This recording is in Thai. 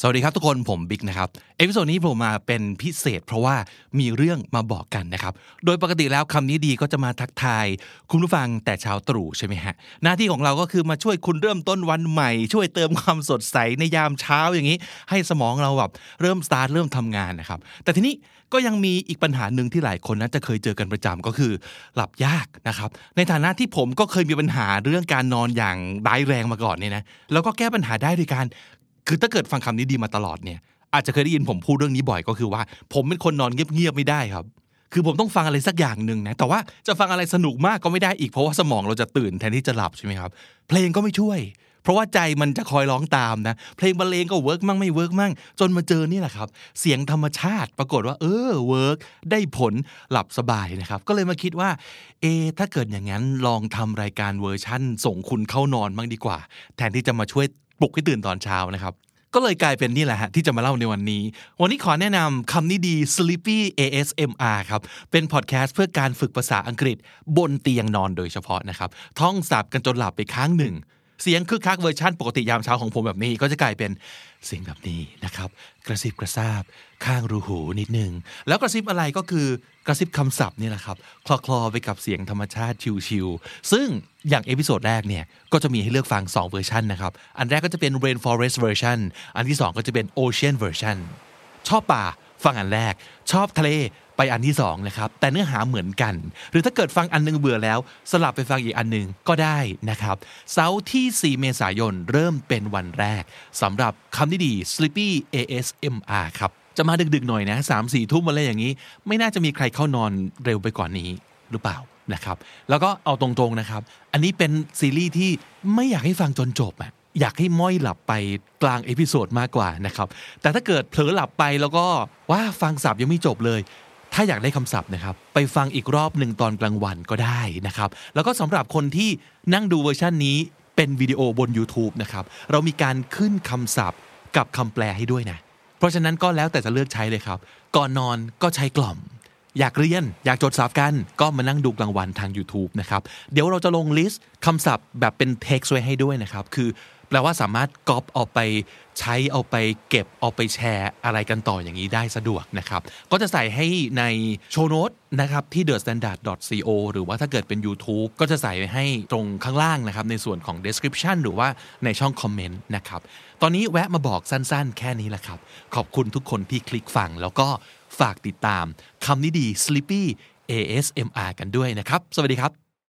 สวัสดีครับทุกคนผมบิ๊กนะครับ episode นี้ผมมาเป็นพิเศษ เพราะว่ามีเรื่องมาบอกกันนะครับ โดยปกติแล้วคำนี้ดีก็จะมาทักทาย คุณผู้ฟังแต่เช้าตรู่ใช่ไหมฮะ หน้าที่ของเราก็คือมาช่วยคุณเริ่มต้นวันใหม่ ช่วยเติมความสดใสในยามเช้าอย่างนี้ ให้สมองเราแบบเริ่มสตาร์ทเริ่มทำงานนะครับ แต่ทีนี้ก็ยังมีอีกปัญหาหนึ่งที่หลายคนน่าจะเคยเจอกันประจำก็คือหลับยากนะครับ ในฐานะที่ผมก็เคยมีปัญหาเรื่องการนอนอย่างร้ายแรงมาก่อนเนี่ยนะแล้วก็แก้ปัญหาได้ด้วยการ คือถ้าเกิดฟังคำนี้ดีมาตลอดเนี่ยอาจจะเคยได้ยินผมพูดเรื่องนี้บ่อยก็คือว่า ผมเป็นคนนอนเงียบๆไม่ได้ครับ คือผมต้องฟังอะไรสักอย่างหนึ่งนะแต่ว่าจะฟังอะไรสนุกมากก็ไม่ได้อีกเพราะว่าสมองเราจะตื่นแทนที่จะหลับใช่ไหมครับ เพลงก็ไม่ช่วย เพราะว่าใจมันจะคอยร้องตามนะเพลงบรรเลงก็ work มั่งไม่ work มั่งจนมาเจอนี่แหละครับ เสียงธรรมชาติปรากฏว่า เออ work ได้ผลหลับสบายนะครับ ก็เลยมาคิดว่า เอ ถ้าเกิดอย่างนั้นลองทำรายการเวอร์ชั่น ส่งคุณเข้านอนบ้างดีกว่า แทนที่จะมาช่วย ปลุกให้ตื่นตอนเช้านะครับ ก็เลยกลายเป็นนี่แหละฮะที่จะมาเล่าในวันนี้ วันนี้ขอแนะนำคำนี้ดี Sleepy ASMR ครับ เป็นพอดแคสต์เพื่อการฝึกภาษาอังกฤษบนเตียงนอนโดยเฉพาะนะครับ ท่องศัพท์กันจนหลับไปค้างหนึ่ง เสียงคึกคักเวอร์ชันปกติยามเช้าของผมแบบนี้ก็จะกลายเป็นเสียงแบบนี้นะครับ กระซิบกระซาบข้างรูหูนิดนึง แล้วกระซิบอะไรก็คือกระซิบคำศัพท์นี่แหละครับ คลอคลอๆไปกับเสียงธรรมชาติชิวๆซึ่งอย่าง episode แรกเนี่ย ก็จะมีให้เลือกฟัง 2 เวอร์ชันนะครับ อันแรกก็จะเป็น rainforest version อันที่ 2 ก็จะเป็น ocean version ชอบป่าฟังอันแรก ชอบทะเล ไปอันที่2นะครับ แต่เนื้อหาเหมือนกัน หรือถ้าเกิดฟังอันหนึ่งเบื่อแล้ว สลับไปฟังอีกอันหนึ่งก็ได้นะครับ เสาร์ที่ 4 เมษายนเริ่มเป็นวันแรกสำหรับคำนี้ดี Sleepy ASMR ครับ จะมาดึกๆหน่อยนะสามสี่ทุ่มอะไรอย่างนี้ ไม่น่าจะมีใครเข้านอนเร็วไปกว่านี้หรือเปล่านะครับ แล้วก็เอาตรงๆนะครับ อันนี้เป็นซีรีส์ที่ไม่อยากให้ฟังจนจบอะอยากให้ม้อยหลับไปกลาง episode มากกว่านะครับ แต่ถ้าเกิดเผลอหลับไปแล้วก็ว่าฟังศัพท์ยังไม่จบเลย ถ้าอยากได้คำศัพท์นะครับ ไปฟังอีกรอบหนึ่งตอนกลางวันก็ได้นะครับ แล้วก็สำหรับคนที่นั่งดูเวอร์ชันนี้เป็นวิดีโอบน YouTube นะครับ เรามีการขึ้นคำศัพท์กับคำแปลให้ด้วยนะ เพราะฉะนั้นก็แล้วแต่จะเลือกใช้เลยครับ ก่อนนอนก็ใช้กล่อม อยากเรียนอยากจดศัพท์กัน ก็มานั่งดูกลางวันทาง YouTube นะครับเดี๋ยวเราจะลง list คำศัพท์แบบเป็น text ไว้ให้ด้วยนะครับคือแปลว่าสามารถก๊อปเอาไปใช้เอาไปเก็บเอาไปแชร์อะไรกันต่ออย่างนี้ได้สะดวกนะครับก็จะใส่ให้ใน show noteนะครับที่ thestandard.co หรือว่าถ้าเกิดเป็น YouTube ก็จะใส่ไว้ให้ตรงข้างล่างนะครับในส่วนของ description หรือว่าในช่องคอมเมนต์นะครับตอนนี้แวะมาบอกสั้นๆ แค่นี้แหละครับขอบคุณทุกคนที่คลิกฟังแล้วก็ ฝากติดตามคำนี้ดี Sleepy ASMR กันด้วยนะครับ สวัสดีครับ